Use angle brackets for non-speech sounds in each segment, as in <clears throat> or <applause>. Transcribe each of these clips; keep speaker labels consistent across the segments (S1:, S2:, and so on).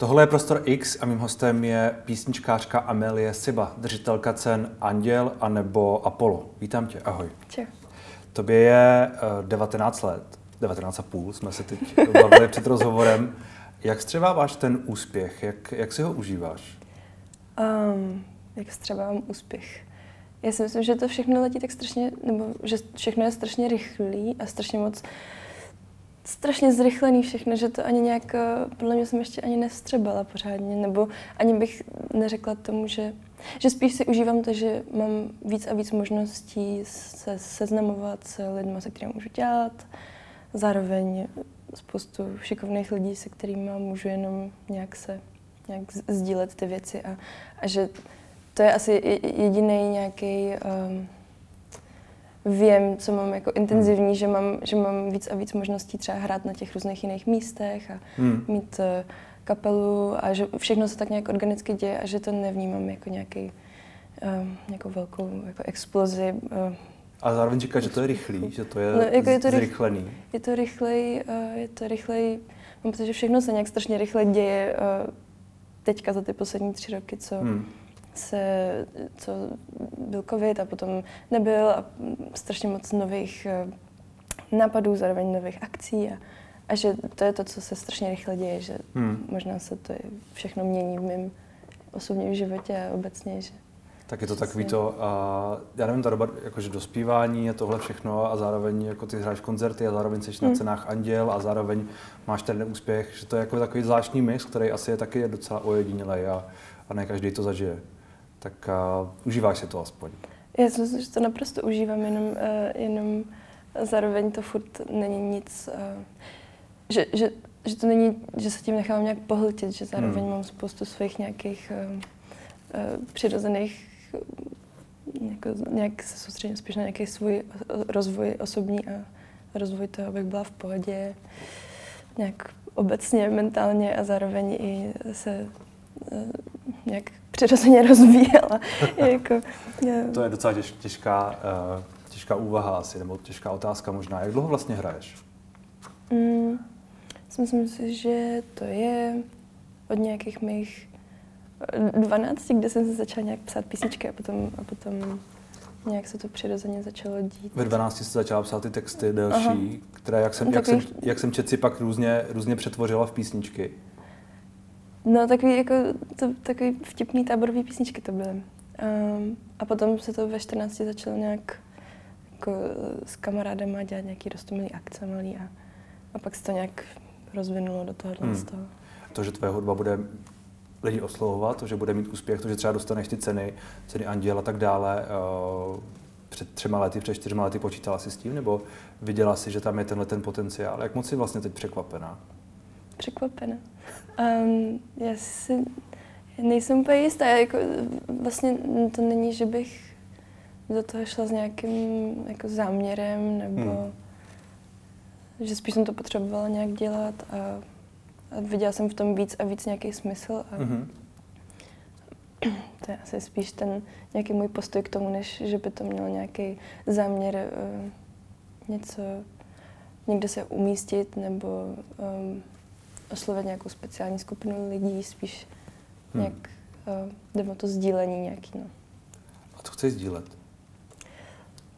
S1: Tohle je Prostor X a mým hostem je písničkářka Amelie Siba, držitelka cen Anděl a nebo Apollo. Vítám tě, ahoj.
S2: Čau.
S1: Tobě je uh, 19 let, 19 a půl, jsme se teď bavili před rozhovorem. Jak vstřebáváš ten úspěch? Jak, jak si ho užíváš?
S2: Um, jak vstřebávám úspěch? Já si myslím, že to všechno letí tak strašně, nebo že všechno je strašně rychlý a strašně moc strašně zrychlený všechno, že to ani nějak, eh, podle mě jsem ještě ani nevstřebala pořádně, nebo ani bych neřekla tomu, že, že spíš si užívám to, že mám víc a víc možností se seznamovat s lidmi, se kterými můžu dělat, zároveň spoustu šikovných lidí, se kterými můžu jenom nějak se nějak sdílet ty věci a, a že to je asi jediný nějaký um, vím, co mám jako intenzivní, hmm. že, mám, že mám víc a víc možností třeba hrát na těch různých jiných místech a hmm. mít uh, kapelu a že všechno se tak nějak organicky děje a že to nevnímám jako nějaký, uh, nějakou velkou jako explozi. Uh,
S1: a zároveň říká, že to je rychlý, že to je, no, jako je to zrychlený.
S2: Je to rychlej, uh, je to rychlej, mám pocit, že všechno se nějak strašně rychle děje uh, teďka za ty poslední tři roky, co, hmm se, co byl covid a potom nebyl a strašně moc nových eh, nápadů, zároveň nových akcí a, a že to je to, co se strašně rychle děje, že hmm. možná se to všechno mění v mém osobním životě a obecně, že
S1: tak je to takový to, a já nevím, ta doba jakože dospívání a tohle všechno a zároveň jako ty hráš koncerty a zároveň jsi hmm. na cenách Anděl a zároveň máš ten úspěch, že to je jako takový zvláštní mix, který asi je taky docela ojedinělej a, a ne každý to zažije tak uh, užíváš si to aspoň.
S2: Já si myslím, že to naprosto užívám, jenom, uh, jenom zároveň to furt není nic, uh, že, že, že to není, že se tím nechám nějak pohltit, že zároveň hmm. mám spoustu svých nějakých uh, uh, přirozených jako, nějak se soustředím spíš na nějaký svůj rozvoj osobní a rozvoj toho, abych byla v pohodě nějak obecně, mentálně a zároveň i se nějak přirozeně <laughs> rozvíjela. jako,
S1: yeah. To je docela těž, těžká, uh, těžká úvaha asi, nebo těžká otázka možná. Jak dlouho vlastně hraješ?
S2: Mm, myslím si, že to je od nějakých mých 12, kde jsem se začala nějak psát písničky a potom, a potom nějak se to přirozeně začalo dít.
S1: Ve 12 jsi začala psát ty texty delší, Aha. které, jak jsem, no, jak, jsem, jak jsem četci pak různě, různě přetvořila v písničky.
S2: No, takový, jako, to, takový vtipný táborový písničky to byly. Um, a potom se to ve 14 začalo nějak jako s kamarádem a dělat nějaký rostomilý akce malý a, a pak se to nějak rozvinulo do tohohle hmm. z toho.
S1: To, že tvoje hudba bude lidi oslovovat, to, že bude mít úspěch, to, že třeba dostaneš ty ceny, ceny Anděl a tak dále, uh, před třema lety, před čtyřma lety počítala si s tím, nebo viděla si, že tam je tenhle ten potenciál? Jak moc jsi vlastně teď překvapená?
S2: Překvapená. Um, já si nejsem úplně jistá. Já jako, vlastně to není, že bych do toho šla s nějakým jako záměrem, nebo hmm. že spíš jsem to potřebovala nějak dělat a, a viděla jsem v tom víc a víc nějaký smysl. A hmm. To je asi spíš ten nějaký můj postoj k tomu, než že by to mělo nějaký záměr uh, něco někde se umístit nebo um, oslovit nějakou speciální skupinu lidí, spíš hmm. nějak uh, jde o to sdílení nějaký. No.
S1: A co chceš sdílet?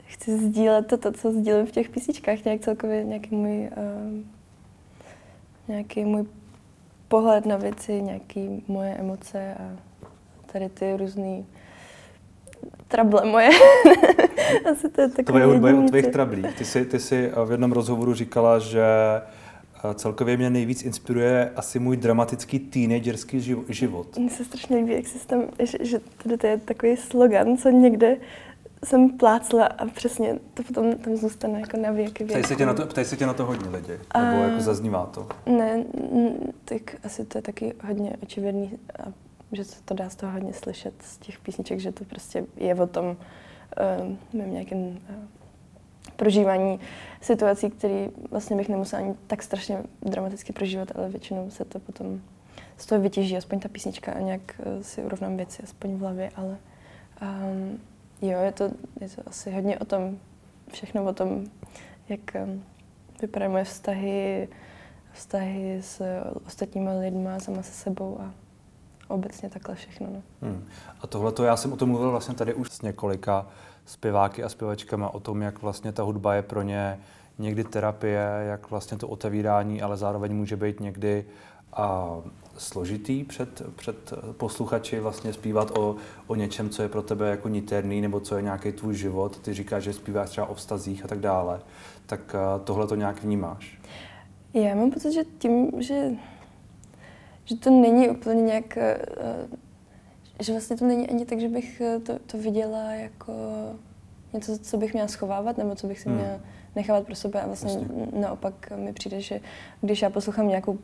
S2: Chci sdílet to, to, co sdílím v těch písničkách, nějak celkově nějaký můj, uh, nějaký můj pohled na věci, nějaký moje emoce a tady ty různé trable moje. <laughs>
S1: Asi to je takové hudba je o tvých trablích. Ty jsi, ty jsi v jednom rozhovoru říkala, že celkově mě nejvíc inspiruje asi můj dramatický teenagerský život.
S2: Mně se strašně líbí, jak jsi tam, že, že tady to je takový slogan, co někde jsem plácla a přesně to potom tam zůstane jako na věky.
S1: Ptají se tě na to, ptají se tě na to hodně lidi? Nebo a, jako zaznívá to?
S2: Ne, tak asi to je taky hodně očividný, a že se to dá z toho hodně slyšet z těch písniček, že to prostě je o tom uh, mým nějakým uh, prožívání situací, které vlastně bych nemusela ani tak strašně dramaticky prožívat, ale většinou se to potom z toho vytěží, aspoň ta písnička a nějak eh, si urovnám věci, aspoň v hlavě, ale um, jo, je to, je to asi hodně o tom, všechno o tom, jak um, vypadají moje vztahy, vztahy s ostatními lidmi, sama se sebou a obecně takhle všechno. No. Hmm.
S1: A tohle to já jsem o tom mluvil vlastně tady už s několika zpěváky a zpěvačkama o tom, jak vlastně ta hudba je pro ně někdy terapie, jak vlastně to otevírání, ale zároveň může být někdy a složitý před, před posluchači vlastně zpívat o, o něčem, co je pro tebe jako niterný, nebo co je nějaký tvůj život. Ty říkáš, že zpíváš třeba o vztazích a tak dále. Tak tohle to nějak vnímáš?
S2: Já mám pocit, že tím, že, že to není úplně nějak, eh, že vlastně to není ani tak, že bych eh, to, to viděla jako něco, co bych měla schovávat, nebo co bych si hmm. měla nechávat pro sebe a vlastně Jasně. naopak mi přijde, že když já poslouchám nějakou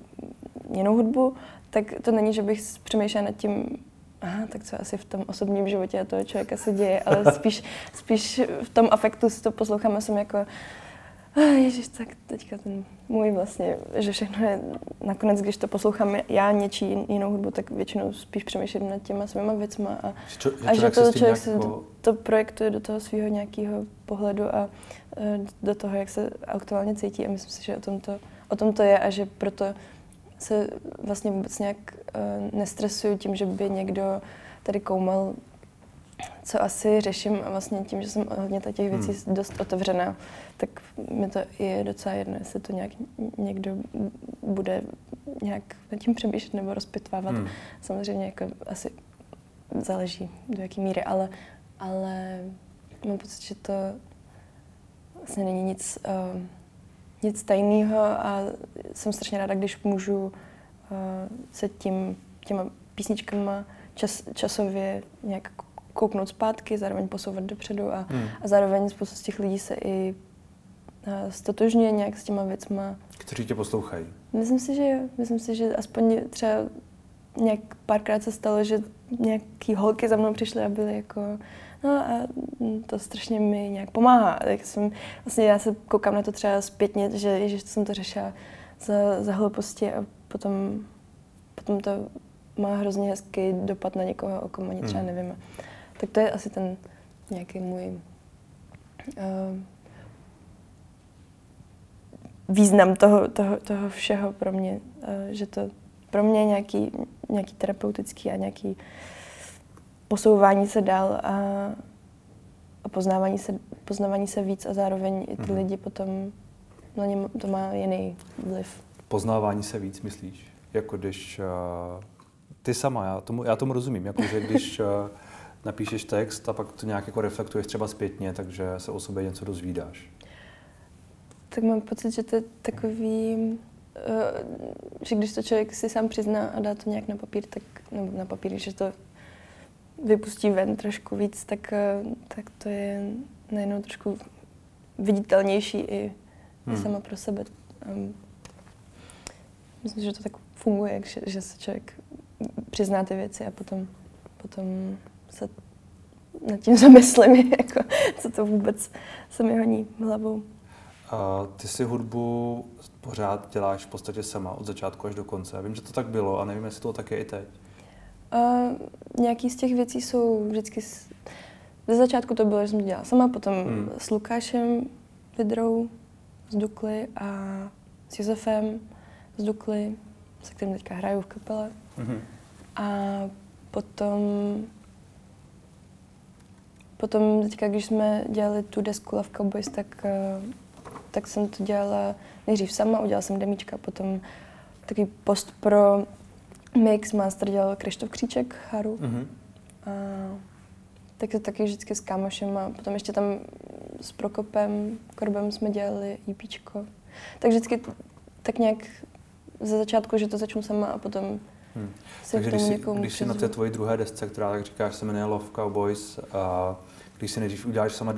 S2: jinou hudbu, tak to není, že bych přemýšlela nad tím, aha, tak co asi v tom osobním životě toho člověka se děje, ale <laughs> spíš, spíš v tom afektu si to poslouchám a jsem jako, ježiš, tak teďka ten můj vlastně, že všechno je, nakonec, když to poslouchám já něčí jinou hudbu, tak většinou spíš přemýšlím nad těma svýma věcma a, Čo, a že to člověk se to, to projektuje do toho svého nějakého pohledu a uh, do toho, jak se aktuálně cítí a myslím si, že o tom to, o tom to je a že proto se vlastně vůbec nějak uh, nestresuju tím, že by někdo tady koumal, co asi řeším a vlastně tím, že jsem hodně těch věcí hmm. dost otevřená, tak mi to je docela jedno, jestli to nějak někdo bude nějak nad tím přemýšlet nebo rozpitvávat. Hmm. Samozřejmě jako asi záleží do jaké míry, ale, ale mám pocit, že to vlastně není nic uh, nic tajného a jsem strašně ráda, když můžu uh, se tím, těma písničkama čas, časově nějak kouknout zpátky, zároveň posouvat dopředu a, hmm. a zároveň spoustu z těch lidí se i stotožňuje nějak s těma věcma.
S1: Kteří tě poslouchají?
S2: Myslím si, že jo. Myslím si, že aspoň třeba nějak párkrát se stalo, že nějaký holky za mnou přišly a byly jako No a to strašně mi nějak pomáhá. Tak jsem, vlastně já se koukám na to třeba zpětně, že ježiš, jsem to řešila za, za hlouposti a potom, potom to má hrozně hezký dopad na někoho, o kom ani třeba hmm. Tak to je asi ten nějaký můj uh, význam toho, toho, toho všeho pro mě, uh, že to pro mě je nějaký, nějaký terapeutický a nějaký posouvání se dál a, a poznávání, se, poznávání se víc a zároveň i ty mm-hmm. lidi potom na ně to má jiný vliv.
S1: Poznávání se víc, myslíš? Jako když uh, ty sama, já tomu, já tomu rozumím, jako že když uh, napíšeš text a pak to nějak jako reflektuješ třeba zpětně, takže se o sobě něco dozvídáš.
S2: Tak mám pocit, že to je takový, uh, že když to člověk si sám přizná a dá to nějak na papír, tak, nebo na papír, že to vypustí ven trošku víc, tak, eh, tak to je najednou trošku viditelnější i, hmm. i sama pro sebe. Um, myslím, že to tak funguje, že, že se člověk přizná ty věci a potom, potom se nad tím <laughs> zamyslím, jako, co to vůbec se mi honí hlavou.
S1: A ty si hudbu pořád děláš v podstatě sama od začátku až do konce. Já vím, že to tak bylo a nevím, jestli to tak je i teď.
S2: Uh, nějaký z těch věcí jsou vždycky... S... Ze začátku to bylo, že jsem to dělala sama, potom hmm. s Lukášem Vidrou z Dukly a s Josefem z Dukly, se kterým teďka hraju v kapele. Hmm. A potom Potom teďka, když jsme dělali tu desku Love Cowboys, tak, eh, tak jsem to dělala nejdřív sama, udělala jsem demíčka, potom takový post pro Mix master dělal Krištof Kříček, Haru. Mm-hmm. A tak to taky vždycky s kámošem a potom ještě tam s Prokopem, Korbem jsme dělali EPčko. Tak vždycky tak nějak ze začátku, že to začnu sama a potom hmm.
S1: Takže když, si, když jsi na té tvoji druhé desce, která, tak říkáš, se jmenuje Love Cowboys, a když si nejdřív uděláš sama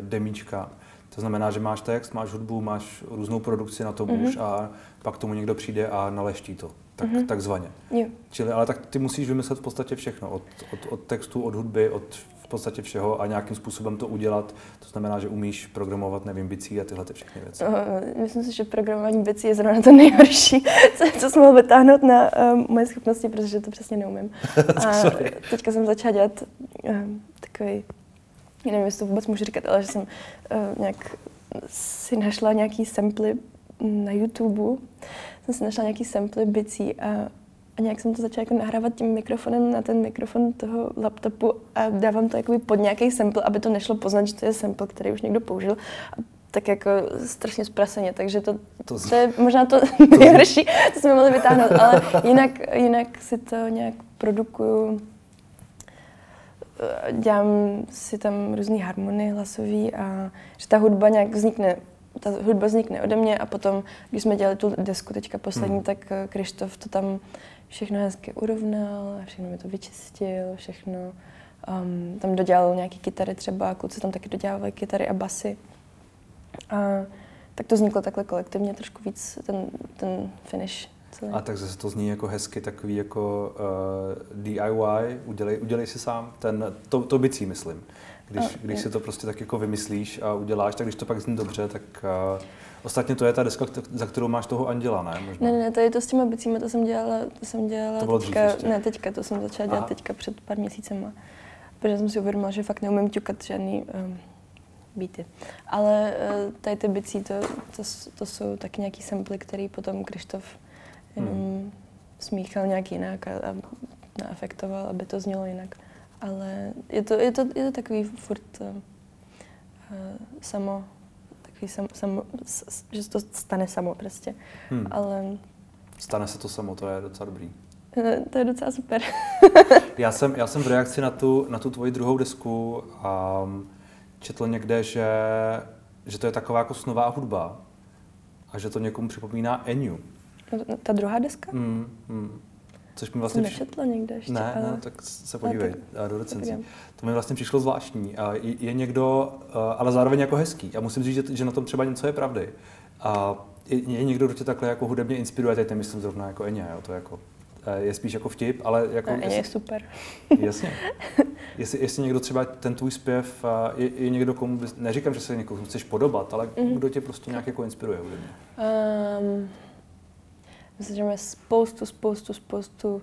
S1: demíčka, to znamená, že máš text, máš hudbu, máš různou produkci na to mm-hmm. už a pak tomu někdo přijde a naleští to tak, mm-hmm. takzvaně. Jo. Čili, ale tak ty musíš vymyslet v podstatě všechno, od, od, od textu, od hudby, od v podstatě všeho a nějakým způsobem to udělat. To znamená, že umíš programovat, nevím, bicí a tyhle ty všechny věci.
S2: Uh, myslím si, že programování bicí je zrovna to nejhorší, <laughs> co, co jsem mohl vytáhnout na um, moje schopnosti, protože to přesně neumím. <laughs> a teďka jsem začala dělat um, takový, nevím, jestli to vůbec můžu říkat, ale že jsem uh, nějak si našla nějaký samply na YouTube jsem si našla nějaký samply bicí a, a nějak jsem to začala jako nahrávat tím mikrofonem na ten mikrofon toho laptopu a dávám to jakoby pod nějaký sample, aby to nešlo poznat, že to je sample, který už někdo použil. A tak jako strašně zpraseně, takže to, to, to je možná to <laughs> nejhorší, to jsme mohli vytáhnout, ale jinak, jinak si to nějak produkuju dělám si tam různé harmonie hlasové a že ta hudba nějak vznikne ta hudba vznikne ode mě a potom, když jsme dělali tu desku teďka poslední, hmm. tak eh, Krištof to tam všechno hezky urovnal, všechno mi to vyčistil, všechno. Um, tam dodělal nějaký kytary třeba, kluci tam taky dodělávali kytary a basy. A tak to vzniklo takhle kolektivně trošku víc, ten, ten finish
S1: celý. A tak zase to zní jako hezky, takový jako uh, DIY, udělej, udělej si sám, ten, to, to bicí myslím. Když, a, když si to prostě tak jako vymyslíš a uděláš, tak když to pak zní dobře, tak uh, ostatně to je ta deska, za kterou máš toho anděla, ne?
S2: Možná. Ne, ne, to je to s těma bicíma, to jsem dělala, to jsem dělala to bylo teďka, ještě. ne, teďka, to jsem začala dělat Aha. teďka před pár měsícema. Protože jsem si uvědomila, že fakt neumím ťukat žádný um, beaty. Ale uh, tady ty bicí, to, to, to jsou taky nějaký samply, který potom Krištof jenom hmm. smíchal nějak jinak a, a naafektoval, aby to znělo jinak. Ale je to, je to, je to takový furt uh, samo, takový sam, samo, s, že se to stane samo prostě. Hmm. Ale...
S1: Stane se to samo, to je docela dobrý.
S2: Eh, to je docela super. <laughs>
S1: já, jsem, já jsem v reakci na tu, na tu tvoji druhou desku um, četl někde, že, že to je taková jako snová hudba a že to někomu připomíná Eniu.
S2: Ta druhá deska?
S1: Mm, mm. Což mi vlastně...
S2: Nečetla někde ještě.
S1: Ne, ale... ne, tak se podívej tak, do recenzí. To mi vlastně přišlo zvláštní. A je, je někdo, ale zároveň jako hezký. A musím říct, že, že na tom třeba něco je pravdy. A je, je někdo, kdo tě takhle jako hudebně inspiruje, teď myslím zrovna jako Enya, jo, to je jako je spíš jako vtip, ale jako...
S2: Jestli, je super. <laughs>
S1: Jasně. Jestli, jestli někdo třeba ten tvůj zpěv, je, je někdo, komu bys, neříkám, že se někomu chceš podobat, ale mm-hmm. kdo tě prostě nějak jako inspiruje hudebně? Um,
S2: Myslím, že máme spoustu, spoustu, spoustu,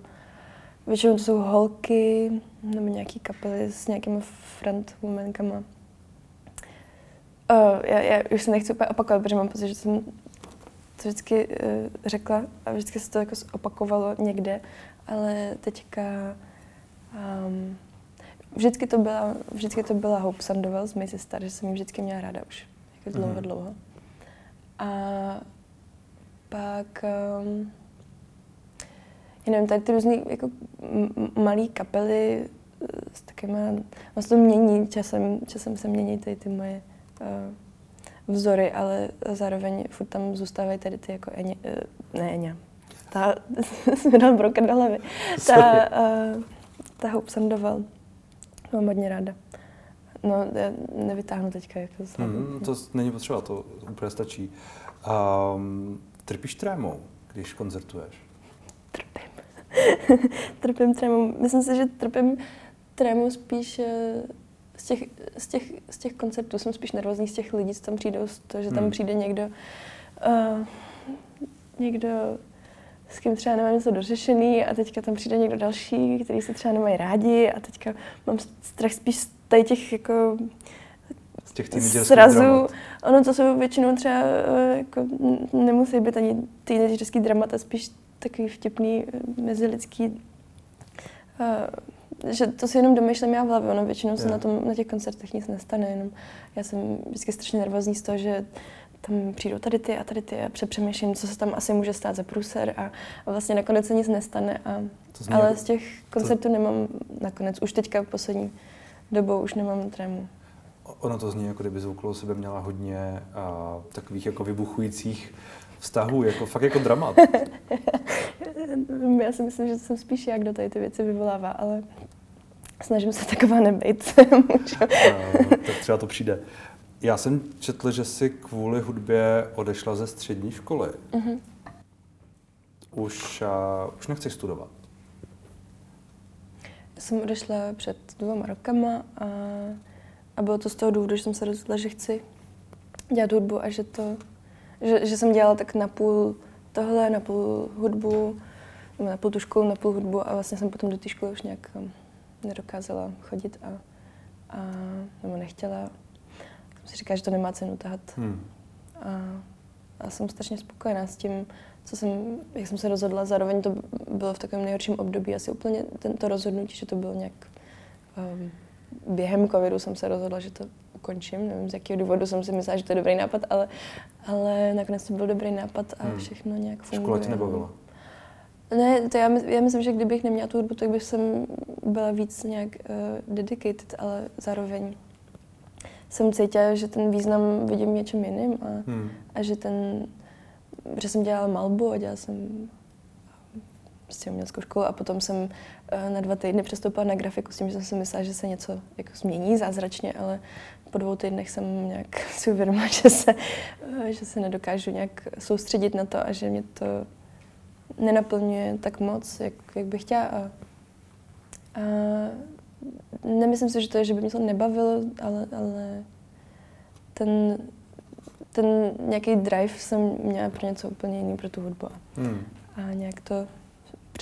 S2: většinou to jsou holky nebo nějaký kapely s nějakými frontwomankama. Uh, já, já už se nechci úplně opakovat, protože mám pocit, že jsem to vždycky uh, řekla a vždycky se to jako opakovalo někde, ale teďka um, vždycky to byla, vždycky to byla Hope Sandoval z Macy Star, že jsem ji vždycky měla ráda už, jako dlouho, mm. dlouho. A pak, um, já nevím, tady ty různé jako malé kapely eh, s takýma, vlastně to mění, časem, časem se mění tady ty moje uh, vzory, ale zároveň furt tam zůstávají tady ty jako Eně, uh, ne Eně, ta, <laughs> jsme dal broken do hlavy, ta, uh, ta Hope Sandoval, mám hodně ráda. No, já nevytáhnu teďka jako z
S1: hmm, To není potřeba, to úplně stačí. Um, Trpíš trémou, když koncertuješ?
S2: Trpím. <laughs> trpím trémou. Myslím si, že trpím trémou spíš eh, z těch, z, těch, z těch koncertů. Jsem spíš nervózní z těch lidí, co tam přijdou, z toho, že tam hmm. přijde někdo, uh, někdo, s kým třeba nemám něco dořešený a teďka tam přijde někdo další, který se třeba nemají rádi a teďka mám strach spíš z těch jako
S1: z těch srazu. Dramat.
S2: Ono to jsou většinou třeba, eh, jako, nemusí být ani teenagerský dramat, a spíš takový vtipný eh, mezilidský, uh, že to si jenom domýšlím já v hlavě, ono většinou se na, tom, na těch koncertech nic nestane, jenom já jsem vždycky strašně nervózní z toho, že tam přijdou tady ty a tady ty a přepřemýšlím, co se tam asi může stát za průser a, a vlastně nakonec se nic nestane. A, ale z těch koncertů to... nemám nakonec, už teďka poslední dobou už nemám trému.
S1: Ono to zní, jako kdyby okolo sebe měla hodně a, takových jako vybuchujících vztahů, jako fakt jako dramat. <laughs>
S2: já si myslím, že jsem spíš jak kdo tady ty věci vyvolává, ale snažím se taková nebejt. <laughs>
S1: tak třeba to přijde. Já jsem četl, že jsi kvůli hudbě odešla ze střední školy. Uh-huh. Už, a, už nechceš studovat.
S2: Jsem odešla před dvěma rokama a a bylo to z toho důvodu, že jsem se rozhodla, že chci dělat hudbu a že to, že, že jsem dělala tak napůl tohle, napůl hudbu, na půl tu školu, na půl hudbu a vlastně jsem potom do té školy už nějak um, nedokázala chodit a, a nebo nechtěla. Jsem si říkala, že to nemá cenu tahat. Hmm. A, a jsem strašně spokojená s tím, co jsem, jak jsem se rozhodla. Zároveň to bylo v takovém nejhorším období, asi úplně tento rozhodnutí, že to bylo nějak um, během covidu jsem se rozhodla, že to ukončím. Nevím, z jakého důvodu jsem si myslela, že to je dobrý nápad, ale, ale nakonec to byl dobrý nápad a hmm. všechno nějak funguje.
S1: Škola tě nebavila?
S2: Ne, to já, já myslím, že kdybych neměla tu hudbu, tak bych jsem byla víc nějak uh, dedicated, ale zároveň jsem cítila, že ten význam vidím něčem jiným a, hmm. a že ten, že jsem dělala malbu a dělala jsem prostě uměleckou školu a potom jsem uh, na dva týdny přestoupila na grafiku s tím, že jsem si myslela, že se něco jako změní zázračně, ale po dvou týdnech jsem nějak <laughs> si uvědomila, že se, uh, že se nedokážu nějak soustředit na to a že mě to nenaplňuje tak moc, jak, jak bych chtěla. A, a nemyslím si, že to je, že by mě to nebavilo, ale, ale ten, ten nějaký drive jsem měla pro něco úplně jiný, pro tu hudbu. Hmm. A nějak to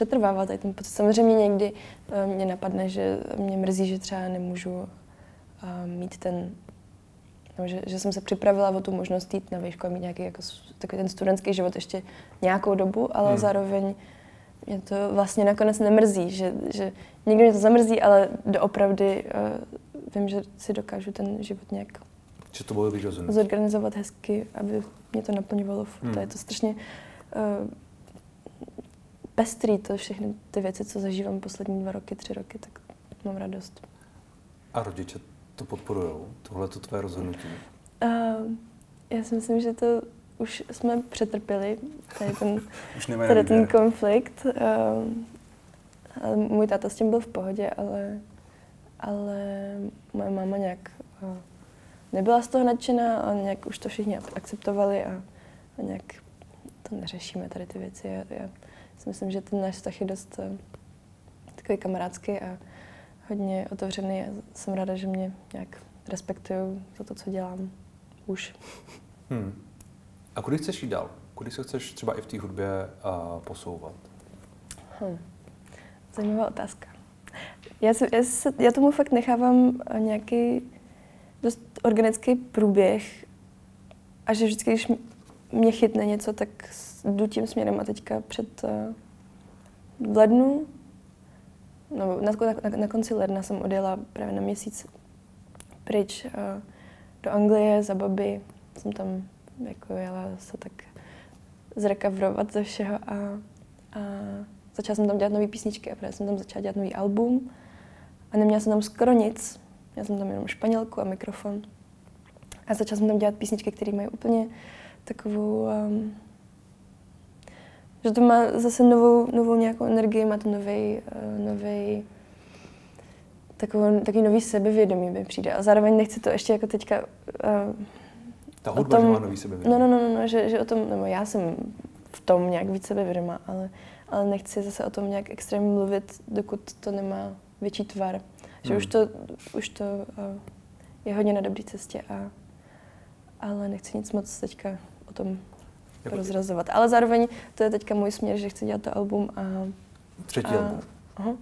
S2: přetrvává tady ten pocit. Samozřejmě někdy uh, mě napadne, že mě mrzí, že třeba nemůžu uh, mít ten No, že, že jsem se připravila o tu možnost jít na výšku a mít nějaký jako, takový ten studentský život ještě nějakou dobu, ale hmm. zároveň mě to vlastně nakonec nemrzí, že, že někdy mě to zamrzí, ale doopravdy uh, vím, že si dokážu ten život nějak
S1: že to bylo
S2: zorganizovat hezky, aby mě to naplňovalo. Hmm. To je to strašně uh, pestrý, to všechny ty věci, co zažívám poslední dva roky, tři roky, tak mám radost.
S1: A rodiče to podporují, tohle to tvé rozhodnutí?
S2: Uh, já si myslím, že to už jsme přetrpěli, tady ten, <laughs> už tady ten konflikt. Uh, můj táta s tím byl v pohodě, ale, ale moje máma nějak uh, nebyla z toho nadšená a nějak už to všichni akceptovali a, a nějak to neřešíme tady ty věci. Já, já si myslím, že ten náš vztah je dost uh, takový kamarádský a hodně otevřený a jsem ráda, že mě nějak respektují za to, co dělám už.
S1: Hmm. A kudy chceš jít dál? Kudy se chceš třeba i v té hudbě uh, posouvat?
S2: Hmm. Zajímavá otázka. Já, si, já, si, já tomu fakt nechávám nějaký dost organický průběh a že vždycky, když mě chytne něco, tak jdu tím směrem a teďka před uh, v lednu no, na, na, na konci ledna jsem odjela právě na měsíc pryč uh, do Anglie za baby. Jsem tam jako jela se tak zrekavrovat ze všeho a, a začala jsem tam dělat nové písničky a právě jsem tam začala dělat nový album a neměla jsem tam skoro nic. Měla jsem tam jenom španělku a mikrofon. A začala jsem tam dělat písničky, které mají úplně takovou um, že to má zase novou, novou nějakou energii, má to nový, uh, nový takový, takový nový sebevědomí mi přijde. A zároveň nechci to ještě jako teďka... Uh,
S1: Ta hudba, tom, že má nový sebevědomí.
S2: No, no, no, no, no že, že o tom, nebo já jsem v tom nějak víc sebevědomá, ale, ale nechci zase o tom nějak extrémně mluvit, dokud to nemá větší tvar. Že hmm. už to, už to uh, je hodně na dobré cestě, a, ale nechci nic moc teďka o tom jako rozrazovat. Ale zároveň to je teďka můj směr, že chci dělat to album a...
S1: Třetí a, album.
S2: Aha.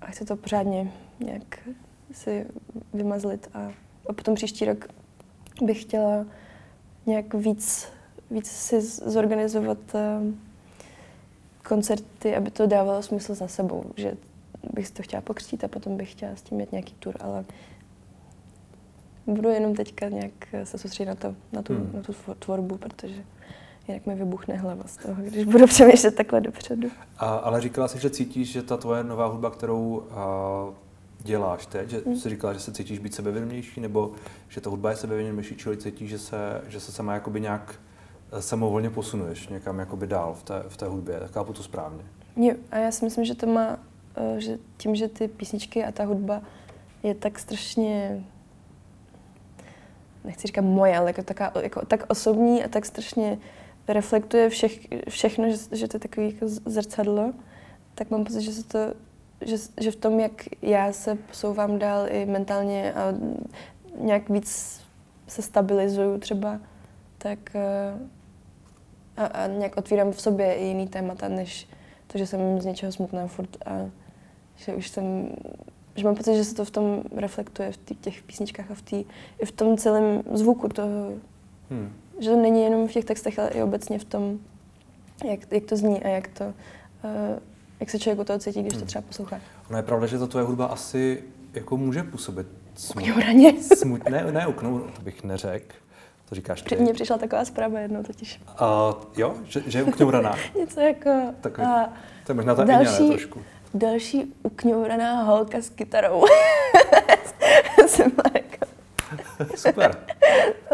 S2: A chci to pořádně nějak si vymazlit a, a potom příští rok bych chtěla nějak víc, víc si zorganizovat uh, koncerty, aby to dávalo smysl za sebou, že bych si to chtěla pokřtít a potom bych chtěla s tím mít nějaký tour, ale budu jenom teďka nějak se soustředit na, to, na, tu, hmm. na tu tvorbu, protože jinak mi vybuchne hlava z toho, když budu <laughs> přemýšlet takhle dopředu.
S1: A, ale říkala jsi, že cítíš, že ta tvoje nová hudba, kterou a, děláš teď, že hmm. jsi říkala, že se cítíš být sebevědomější, nebo že ta hudba je sebevědomější, čili cítíš, že se, že se sama jakoby nějak e, samovolně posunuješ někam jakoby dál v té, v té hudbě, tak chápu to správně.
S2: Jo, a já si myslím, že to má, e, že tím, že ty písničky a ta hudba je tak strašně nechci říkat moje, ale jako, taká, jako tak osobní a tak strašně reflektuje všech, všechno, že, že to je takový jako zrcadlo, tak mám pocit, že se to že, že v tom, jak já se posouvám dál i mentálně a nějak víc se stabilizuju třeba, tak eh, a, a nějak otvírám v sobě i jiný témata, než to, že jsem z něčeho smutná furt a že už jsem že mám pocit, že se to v tom reflektuje v těch písničkách a v, tý, i v tom celém zvuku toho, hmm. že to není jenom v těch textech, ale i obecně v tom, jak, jak to zní a jak to, uh, jak se člověk u toho cítí, když to hmm. třeba poslouchá.
S1: No je pravda, že ta tvoje hudba asi jako může působit
S2: Ukňouraně. <laughs>
S1: Smutné, ne, uknou, to bych neřekl. To říkáš ty.
S2: Mně přišla taková zpráva jednou totiž.
S1: Uh, jo, že, že je ukňouraná. <laughs>
S2: Něco jako...
S1: Takový, uh, to je možná ta další, Iňa, trošku.
S2: Další ukňouraná holka s kytarou. <laughs> Jsem jako...
S1: Super.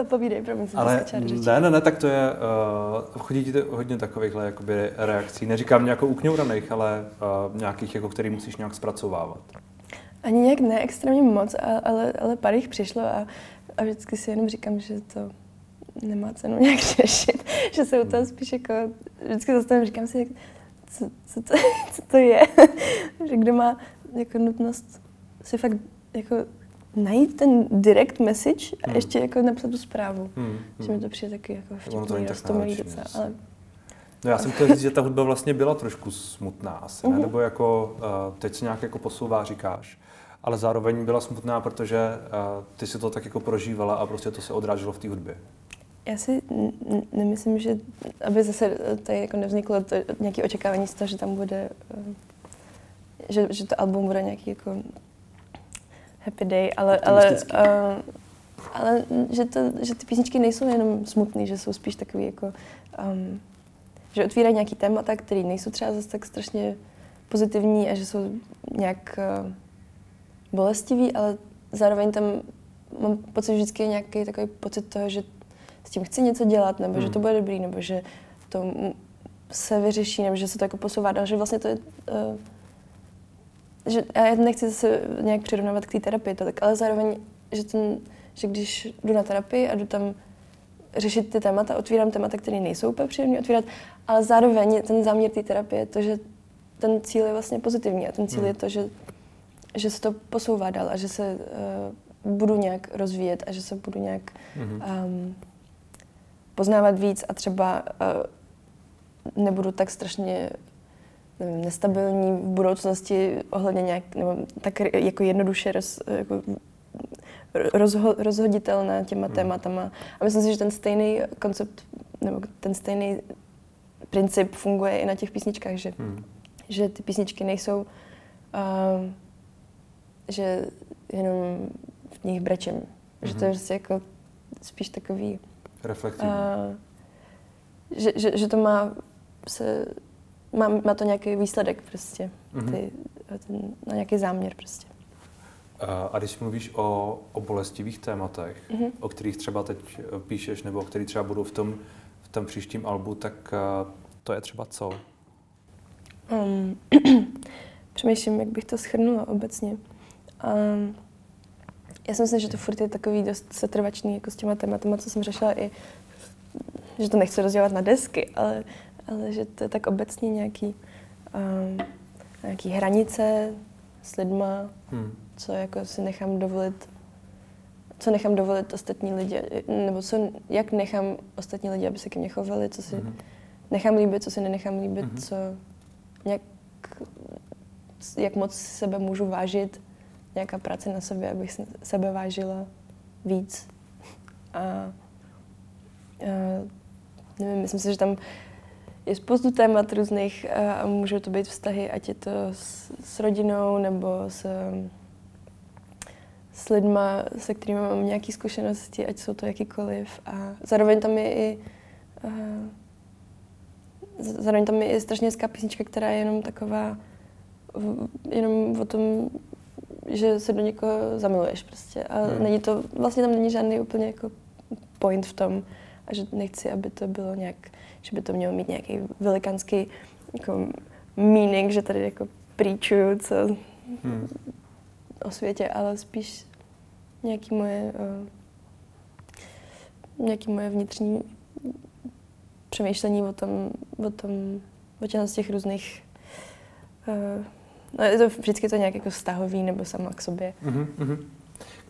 S2: Povídej, promiň,
S1: Ale ne, ne, ne, tak to je, uh, chodí ti hodně takovýchhle jakoby, reakcí. Neříkám nějakou ukňouraných, ale uh, nějakých, jako, který musíš nějak zpracovávat.
S2: Ani nějak ne extrémně moc, ale, ale pár jich přišlo a, a vždycky si jenom říkám, že to nemá cenu <laughs> nějak řešit, že se u toho spíš jako, vždycky zastavím, říkám si, co, co, to, <laughs> co to je, <laughs> že kdo má jako nutnost si fakt jako najít ten direct message a hmm. ještě jako napsat tu zprávu. Hmm. Hmm. Že mi to přijde taky jako vtipný, rostomilý docela, ale
S1: No já jsem chtěl říct, že ta hudba vlastně byla trošku smutná asi, ne? Mhm. nebo jako uh, teď se nějak jako posouvá, říkáš, ale zároveň byla smutná, protože uh, ty si to tak jako prožívala a prostě to se odráželo v té hudbě.
S2: Já si nemyslím, že aby zase tady jako nevzniklo to, nějaké očekávání z toho, že tam bude, uh, že, že to album bude nějaký jako happy day, ale, ale, uh, ale že, to, že ty písničky nejsou jenom smutné, že jsou spíš takový jako um, že otvírají nějaký témata, které nejsou třeba zase tak strašně pozitivní a že jsou nějak uh, bolestivý, ale zároveň tam mám pocit, že vždycky je nějaký takový pocit toho, že s tím chci něco dělat, nebo hmm. že to bude dobrý, nebo že to se vyřeší, nebo že se to jako posouvá dál, že vlastně to je... Uh, že já nechci se nějak přirovnávat k té terapii, to tak, ale zároveň, že, ten, že když jdu na terapii a jdu tam řešit ty témata, otvírám témata, které nejsou úplně příjemné otvírat, ale zároveň ten záměr té terapie je to, že ten cíl je vlastně pozitivní a ten cíl hmm. je to, že, že se to posouvá dál a že se uh, budu nějak rozvíjet a že se budu nějak hmm. um, poznávat víc a třeba uh, nebudu tak strašně nevím, nestabilní v budoucnosti ohledně nějak, nebo tak jako jednoduše roz, jako rozho, rozhoditelná těma hmm. tématama. A myslím si, že ten stejný koncept, nebo ten stejný princip funguje i na těch písničkách, že, hmm. že ty písničky nejsou, uh, že jenom v nich brečem. Hmm. Že to je hmm. prostě jako spíš takový...
S1: Reflektivní. Uh,
S2: že, že, že to má se, má, má to nějaký výsledek prostě, mm-hmm. ty, ten, na nějaký záměr prostě.
S1: A když mluvíš o, o bolestivých tématech, mm-hmm. o kterých třeba teď eh, píšeš, nebo o kterých třeba budou v tom, v tom příštím albu, tak to je třeba co? Um, <clears throat>
S2: přemýšlím, jak bych to schrnula obecně. Um, já si myslím, že to furt je takový dost setrvačný jako s těma tématama, co jsem řešila i, že to nechci rozdělat na desky, ale, ale že to je tak obecně nějaký, um, nějaký hranice s lidma, hmm co jako si nechám dovolit, co nechám dovolit ostatní lidi, nebo co, jak nechám ostatní lidi, aby se ke mně chovali, co si mm-hmm. nechám líbit, co si nenechám líbit, mm-hmm. co, jak, jak moc sebe můžu vážit, nějaká práce na sobě, abych sebe vážila víc. A, a nevím, myslím si, že tam je spoustu témat různých a můžou to být vztahy, ať je to s, s rodinou nebo s s lidma, se kterými mám nějaké zkušenosti, ať jsou to jakýkoliv. A zároveň tam je i uh, zároveň tam je i strašně hezká písnička, která je jenom taková, jenom o tom, že se do někoho zamiluješ prostě. A hmm. není to, vlastně tam není žádný úplně jako point v tom, a že nechci, aby to bylo nějak, že by to mělo mít nějaký velikánský jako meaning, že tady jako príčuju, co hmm o světě, ale spíš nějaký moje, uh, nějaký moje vnitřní přemýšlení o tom, o tom, o těch různých uh, no je to vždycky to nějak jako vztahový nebo sama k sobě. Mm-hmm.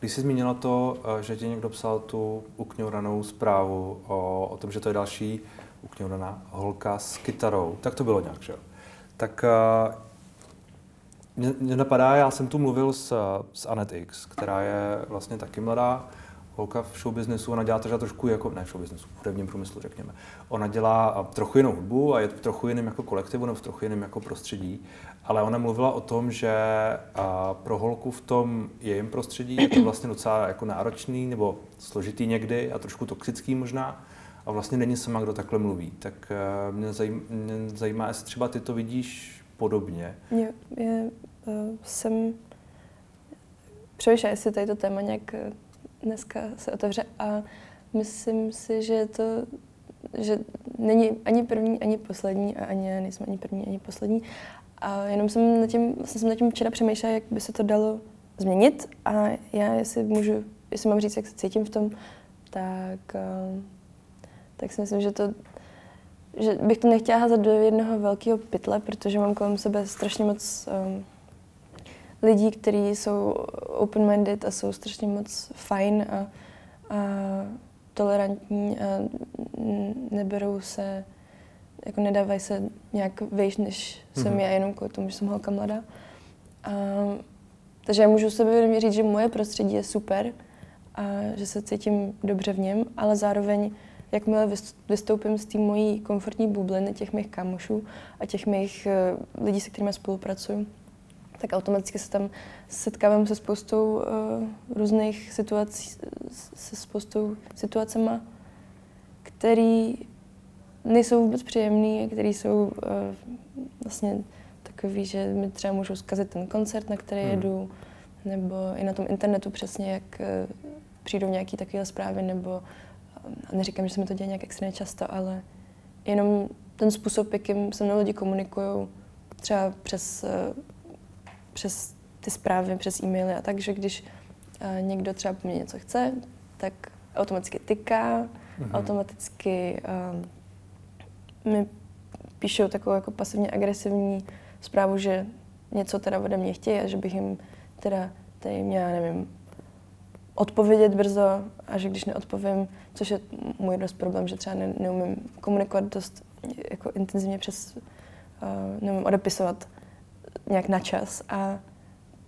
S1: Když jsi zmínila to, eh, že ti někdo psal tu ukňouranou zprávu o, o tom, že to je další ukňouraná holka s kytarou, tak to bylo nějak, že jo? Tak mě, mě napadá, já jsem tu mluvil s, s Anet X, která je vlastně taky mladá holka v showbiznesu, ona dělá třeba trošku jako, ne v showbiznesu, v hudebním průmyslu, řekněme. Ona dělá trochu jinou hudbu a je v trochu jiném jako kolektivu nebo v trochu jiném jako prostředí, ale ona mluvila o tom, že pro holku v tom jejím prostředí je to vlastně docela jako náročný nebo složitý někdy a trošku toxický možná a vlastně není sama, kdo takhle mluví. Tak eh, mě zajímá, mě zajímá jestli třeba ty to vidíš podobně.
S2: Je, je, uh, jsem přemýšlela, jestli tady to téma nějak eh, dneska se otevře a myslím si, že to že není ani první, ani poslední a ani já nejsem ani první, ani poslední. A jenom jsem nad tím, vlastně jsem nad tím včera přemýšlela, jak by se to dalo změnit a já, jestli můžu, jestli mám říct, jak se cítím v tom, tak, uh, tak si myslím, že to že bych to nechtěla házet do jednoho velkého pytle, protože mám kolem sebe strašně moc um, lidí, kteří jsou open-minded a jsou strašně moc fajn a, a tolerantní a neberou se, jako nedávají se nějak vejš, než mm-hmm. jsem mhm. já, jenom kvůli tomu, že jsem holka mladá. A, takže já můžu sobě říct, že moje prostředí je super a že se cítím dobře v něm, ale zároveň jakmile vystoupím z té mojí komfortní bubliny, těch mých kámošů a těch mých uh, lidí, se kterými spolupracuju, tak automaticky se tam setkávám se spoustou uh, různých situací, se spoustou situacemi, které nejsou vůbec příjemné, které jsou uh, vlastně takový, že mi třeba můžou zkazit ten koncert, na který hmm. jedu, nebo i na tom internetu přesně, jak uh, přijdou nějaké takové zprávy, nebo a neříkám, že se mi to děje nějak extrémně často, ale jenom ten způsob, jakým se mnou lidi komunikují, třeba přes, eh, přes ty zprávy, přes e-maily a tak, že když eh, někdo třeba po mně něco chce, tak automaticky tyká, mm-hmm. automaticky um, mi píšou takovou jako pasivně agresivní zprávu, že něco teda ode mě chtějí a že bych jim teda tady měla, nevím, odpovědět brzo a že když neodpovím, což je můj dost problém, že třeba ne, neumím komunikovat dost jako intenzivně přes, uh, neumím odepisovat nějak na čas a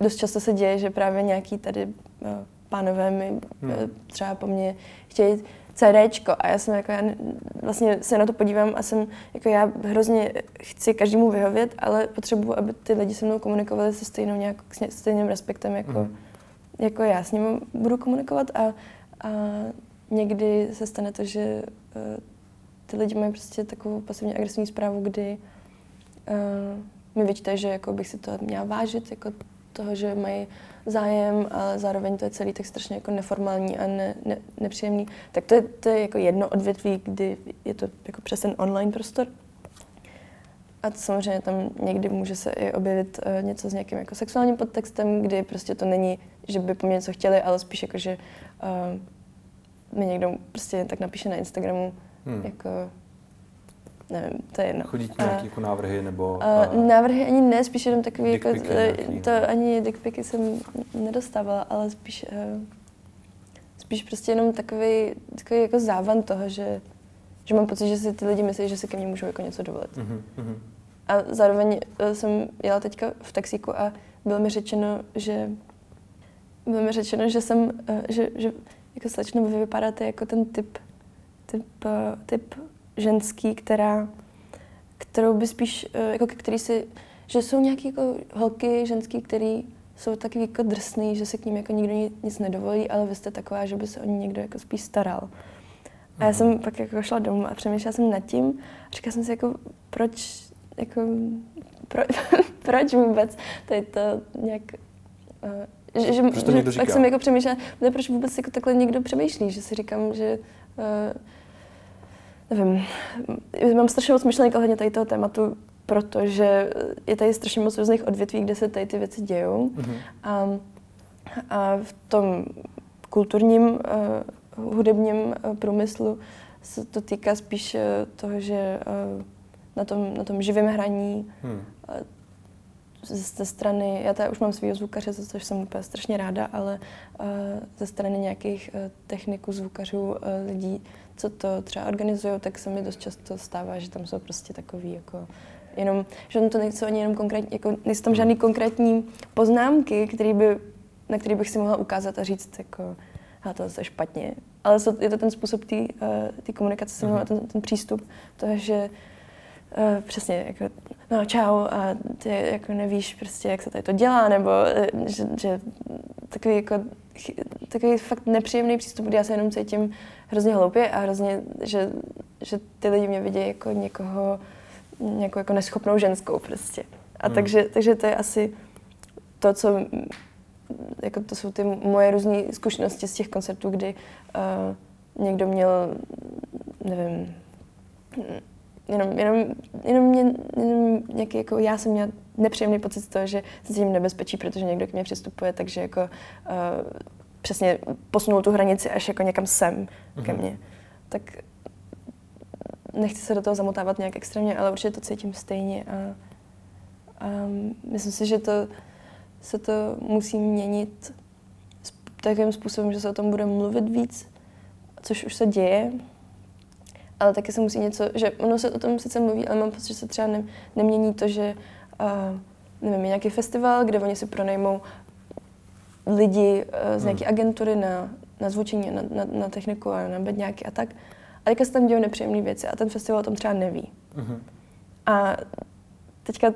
S2: dost často se děje, že právě nějaký tady uh, pánové mi hmm. uh, třeba po mně chtějí CDčko a já jsem jako, já vlastně se na to podívám a jsem, jako já hrozně chci každému vyhovět, ale potřebuji, aby ty lidi se mnou komunikovali se stejnou nějak, stejným respektem jako, hmm jako já s ním budu komunikovat a, a někdy se stane to, že uh, ty lidi mají prostě takovou pasivně agresivní zprávu, kdy uh, mi vyčítají, že jako bych si to měla vážit, jako toho, že mají zájem, ale zároveň to je celý tak strašně jako neformální a ne, ne, nepříjemný. Tak to je, to je jako jedno odvětví, kdy je to jako přes ten online prostor. A to samozřejmě tam někdy může se i objevit uh, něco s nějakým jako sexuálním podtextem, kdy prostě to není, že by po mně něco chtěli, ale spíš jako, že uh, mi někdo prostě tak napíše na Instagramu, hmm. jako nevím, to je jedno.
S1: Chodí ti nějaké jako návrhy nebo...
S2: Uh, návrhy ani ne, spíš jenom takový, jako, nějaký, to ani dickpiky jsem nedostávala, ale spíš, uh, spíš prostě jenom takový, takový jako závan toho, že že mám pocit, že si ty lidi myslí, že si ke mně můžou jako něco dovolit. Mm-hmm. A zároveň eh, jsem jela teďka v taxíku a bylo mi řečeno, že bylo mi řečeno, že jsem, eh, že, že jako slečno, vy vypadáte jako ten typ, typ, eh, typ ženský, která, kterou by spíš, jako který si, že jsou nějaké jako holky ženský, který jsou takový jako drsný, že se k ním jako nikdo nic nedovolí, ale vy jste taková, že by se o ně někdo jako spíš staral. A já jsem pak jako šla domů a přemýšlela jsem nad tím. A říkala jsem si, jako, proč, jako, pro, <laughs> proč vůbec tady to nějak uh, že, že,
S1: proč to
S2: že pak jsem jako přemýšlela, ne, proč vůbec jako takhle někdo přemýšlí, že si říkám, že uh, nevím, mám strašně moc myšlenek ohledně tady toho tématu, protože je tady strašně moc různých odvětví, kde se tady ty věci dějou. Mm-hmm. A, a v tom kulturním uh, hudebním eh, průmyslu se to týká spíš eh, toho, že eh, na tom, na tom živém hraní hmm. ze strany, já tady už mám svého zvukaře, za což jsem úplně strašně ráda, ale ze strany nějakých techniků, zvukařů, lidí, co to třeba organizují, tak se mi dost často stává, že tam jsou prostě takový jako jenom, že to nejsou ani jenom konkrétní, jako nejsou tam žádný konkrétní poznámky, který by, na který bych si mohla ukázat a říct, jako, a to je špatně. Ale je to ten způsob té uh, komunikace se mnou a ten, ten přístup, to, že Uh, přesně, jako, no čau, a ty jako nevíš prostě, jak se tady to dělá, nebo uh, že, že takový jako, takový fakt nepříjemný přístup, kdy já se jenom cítím hrozně hloupě a hrozně, že, že ty lidi mě vidí jako někoho, nějakou jako neschopnou ženskou prostě. A hmm. takže, takže to je asi to, co jako to jsou ty moje různé zkušenosti z těch koncertů, kdy uh, někdo měl, nevím, jenom, jenom, jenom, mě, jenom nějaký, jako já jsem měla nepříjemný pocit z toho, že se cítím nebezpečí, protože někdo k mě přistupuje, takže jako uh, přesně posunul tu hranici až jako někam sem mm-hmm. ke mhm. mně. Tak nechci se do toho zamotávat nějak extrémně, ale určitě to cítím stejně a, a myslím si, že to se to musí měnit takovým způsobem, že se o tom bude mluvit víc, což už se děje, ale taky se musí něco, že ono se o tom sice mluví, ale mám pocit, že se třeba ne, nemění to, že uh, nevím, je nějaký festival, kde oni si pronajmou lidi uh, z nějaké hmm. agentury na, na zvučení, na, na, na techniku a na bedňáky a tak. A teďka se tam dějí nepříjemné věci a ten festival o tom třeba neví. Mm-hmm. A teďka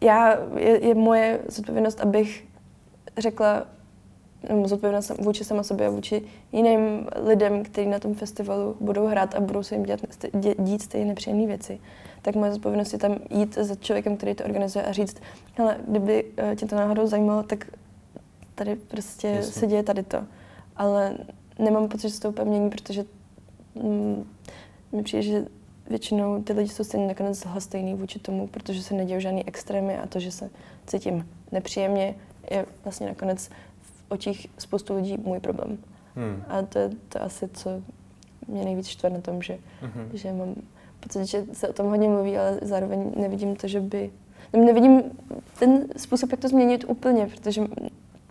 S2: já, je, je moje zodpovědnost, abych řekla, nebo zodpovědnost vůči sama sobě a vůči jiným lidem, kteří na tom festivalu budou hrát a budou se jim dělat, dít stejně nepříjemné věci, tak moje zodpovědnost je tam jít za člověkem, který to organizuje a říct, hele, kdyby eh, tě to náhodou zajímalo, tak tady prostě Jasně. se děje tady to. Ale nemám pocit, že se to úplně mění, protože mm, mi přijde, že většinou ty lidi jsou stejně nakonec stejný vůči tomu, protože se nedějí žádný extrémy a to, že se cítím nepříjemně, je vlastně nakonec v očích spoustu lidí můj problém. Hmm. A to je to asi, co mě nejvíc štve na tom, že, hmm. že mám pocit, že se o tom hodně mluví, ale zároveň nevidím to, že by... Nevidím ten způsob, jak to změnit úplně, protože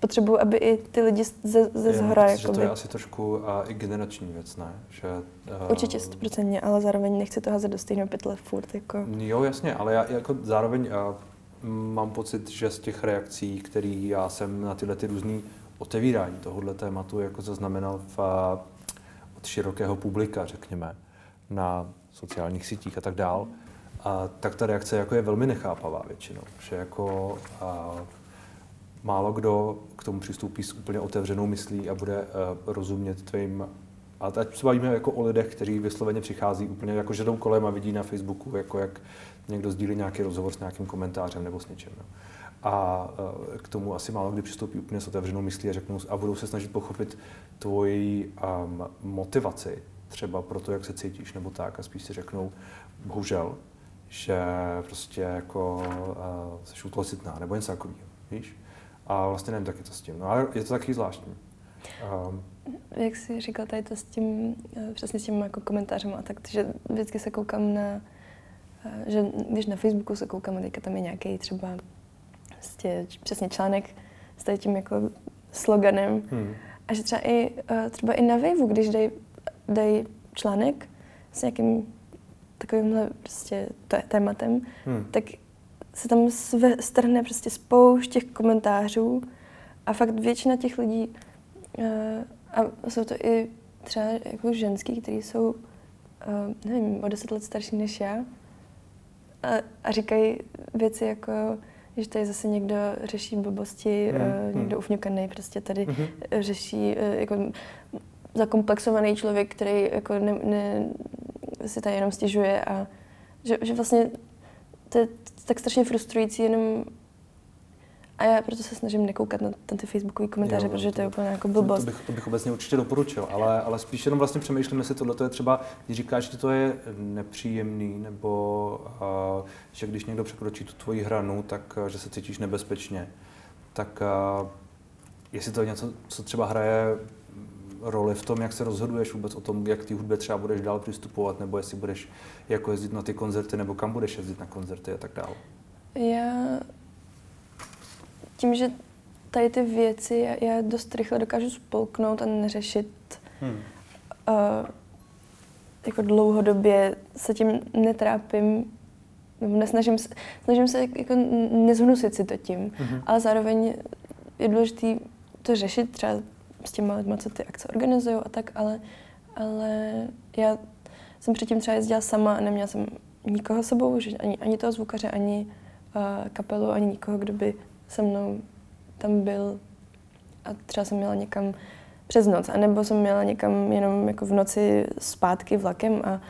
S2: potřebuju, aby i ty lidi ze, ze zhora...
S1: Je, jakoby... to je asi trošku a, i generační věc, ne? Že,
S2: uh, Určitě stoprocentně, ale zároveň nechci to házet do stejného pytle furt. Jako.
S1: Jo, jasně, ale já jako zároveň uh, mám pocit, že z těch reakcí, které já jsem na tyhle ty různé otevírání tohohle tématu jako zaznamenal v, uh, od širokého publika, řekněme, na sociálních sítích a tak dál, a tak ta reakce jako je velmi nechápavá většinou. Že jako uh, málo kdo k tomu přistoupí s úplně otevřenou myslí a bude uh, rozumět tvým a teď se bavíme jako o lidech, kteří vysloveně přichází úplně jako že jdou kolem a vidí na Facebooku, jako jak někdo sdílí nějaký rozhovor s nějakým komentářem nebo s něčím. No. A uh, k tomu asi málo kdy přistoupí úplně s otevřenou myslí a řeknou a budou se snažit pochopit tvoji um, motivaci, třeba pro to, jak se cítíš nebo tak a spíš si řeknou, bohužel, že prostě jako uh, jsi utlocitná nebo něco takového, víš? A vlastně nevím taky to s tím. No ale je to taky zvláštní. Um,
S2: Jak jsi říkal tady to s tím, eh, přesně s tím jako komentářem a tak, že vždycky se koukám na, eh, že když na Facebooku se koukám, teďka tam je nějaký třeba prostě přesně článek s tady tím jako sloganem hmm. a že třeba i, eh, třeba i na Waveu, když dají dej článek s nějakým takovýmhle prostě tématem, hmm. tak se tam strhne prostě spoušť těch komentářů a fakt většina těch lidí, uh, a jsou to i třeba jako ženský, kteří jsou, uh, nevím, o deset let starší než já, a, a říkají věci jako, že tady zase někdo řeší blbosti, hmm. uh, někdo ufňukaný prostě tady hmm. řeší uh, jako zakomplexovaný člověk, který jako ne, ne, si tady jenom stěžuje a že, že vlastně to je tak strašně frustrující jenom a já proto se snažím nekoukat na ten ty facebookové komentáře, jo, protože to je úplně jako blbost.
S1: To bych, to bych obecně určitě doporučil, ale, ale spíš jenom vlastně přemýšlím, jestli tohle je třeba, když říkáš, že to je nepříjemný, nebo uh, že když někdo překročí tu tvoji hranu, tak uh, že se cítíš nebezpečně, tak uh, jestli to je něco, co třeba hraje roli v tom, jak se rozhoduješ vůbec o tom, jak ty hudbě třeba budeš dál přistupovat, nebo jestli budeš jako jezdit na ty koncerty, nebo kam budeš jezdit na koncerty a tak dále?
S2: Já tím, že tady ty věci já, já dost rychle dokážu spolknout a neřešit hmm. uh, jako dlouhodobě se tím netrápím, nebo nesnažím se, snažím se jako nezhnusit si to tím, hmm. ale zároveň je důležité to řešit třeba s těma lidmi, co ty akce organizují a tak, ale, ale já jsem předtím třeba jezdila sama a neměla jsem nikoho sebou, že ani, ani toho zvukaře, ani uh, kapelu, ani nikoho, kdo by se mnou tam byl. A třeba jsem měla někam přes noc, anebo jsem měla někam jenom jako v noci zpátky vlakem a,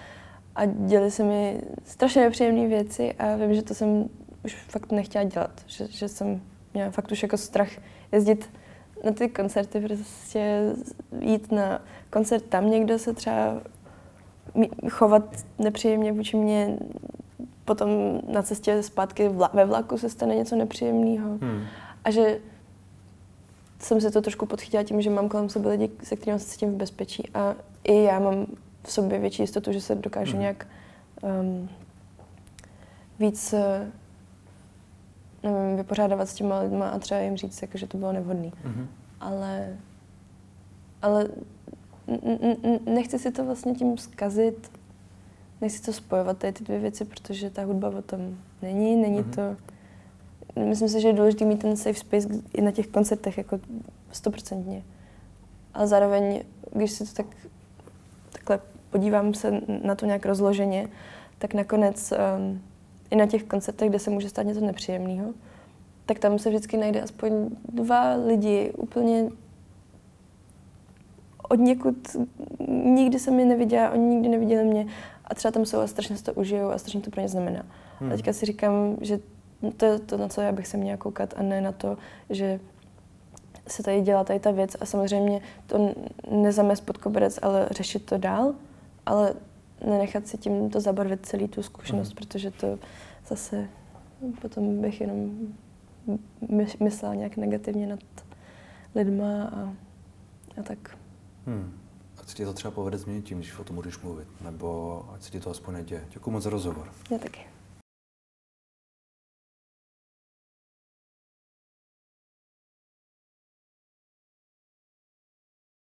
S2: a děly se mi strašně nepříjemné věci a vím, že to jsem už fakt nechtěla dělat, že, že jsem měla fakt už jako strach jezdit na ty koncerty, prostě jít na koncert tam někdo se třeba chovat nepříjemně vůči mě, potom na cestě zpátky vla, ve vlaku se stane něco nepříjemného. Hmm. A že jsem se to trošku podchytila tím, že mám kolem sebe lidi, se kterými se cítím v bezpečí. A i já mám v sobě větší jistotu, že se dokážu hmm. nějak um, víc eh, nevím, vypořádávat s těma lidma a třeba jim říct, jako, že to bylo nevhodné. Mm-hmm. Ale, ale nechci si to vlastně tím zkazit, nechci to spojovat tady ty dvě věci, protože ta hudba o tom není, není mm-hmm. to... Myslím si, že je důležité mít ten safe space i na těch koncertech, jako stoprocentně. Ale zároveň, když si to tak takhle podívám se na to nějak rozloženě, tak nakonec um, i na těch koncertech, kde se může stát něco nepříjemného, tak tam se vždycky najde aspoň dva lidi úplně od někud, nikdy jsem je neviděla, oni nikdy neviděli mě a třeba tam jsou a strašně si to užijou a strašně to pro ně znamená. Hmm. A teďka si říkám, že to je to, na co já bych se měla koukat a ne na to, že se tady dělá tady ta věc a samozřejmě to nezamést pod koberec, ale řešit to dál, ale nenechat si tím to zabarvit celý tu zkušenost, hmm. protože to zase potom bych jenom myslela nějak negativně nad lidma a, a tak.
S1: Hmm. Ať se ti to třeba povede změnit tím, když o tom budeš mluvit, nebo ať se ti to aspoň neděje. Děkuji moc za rozhovor.
S2: Já taky.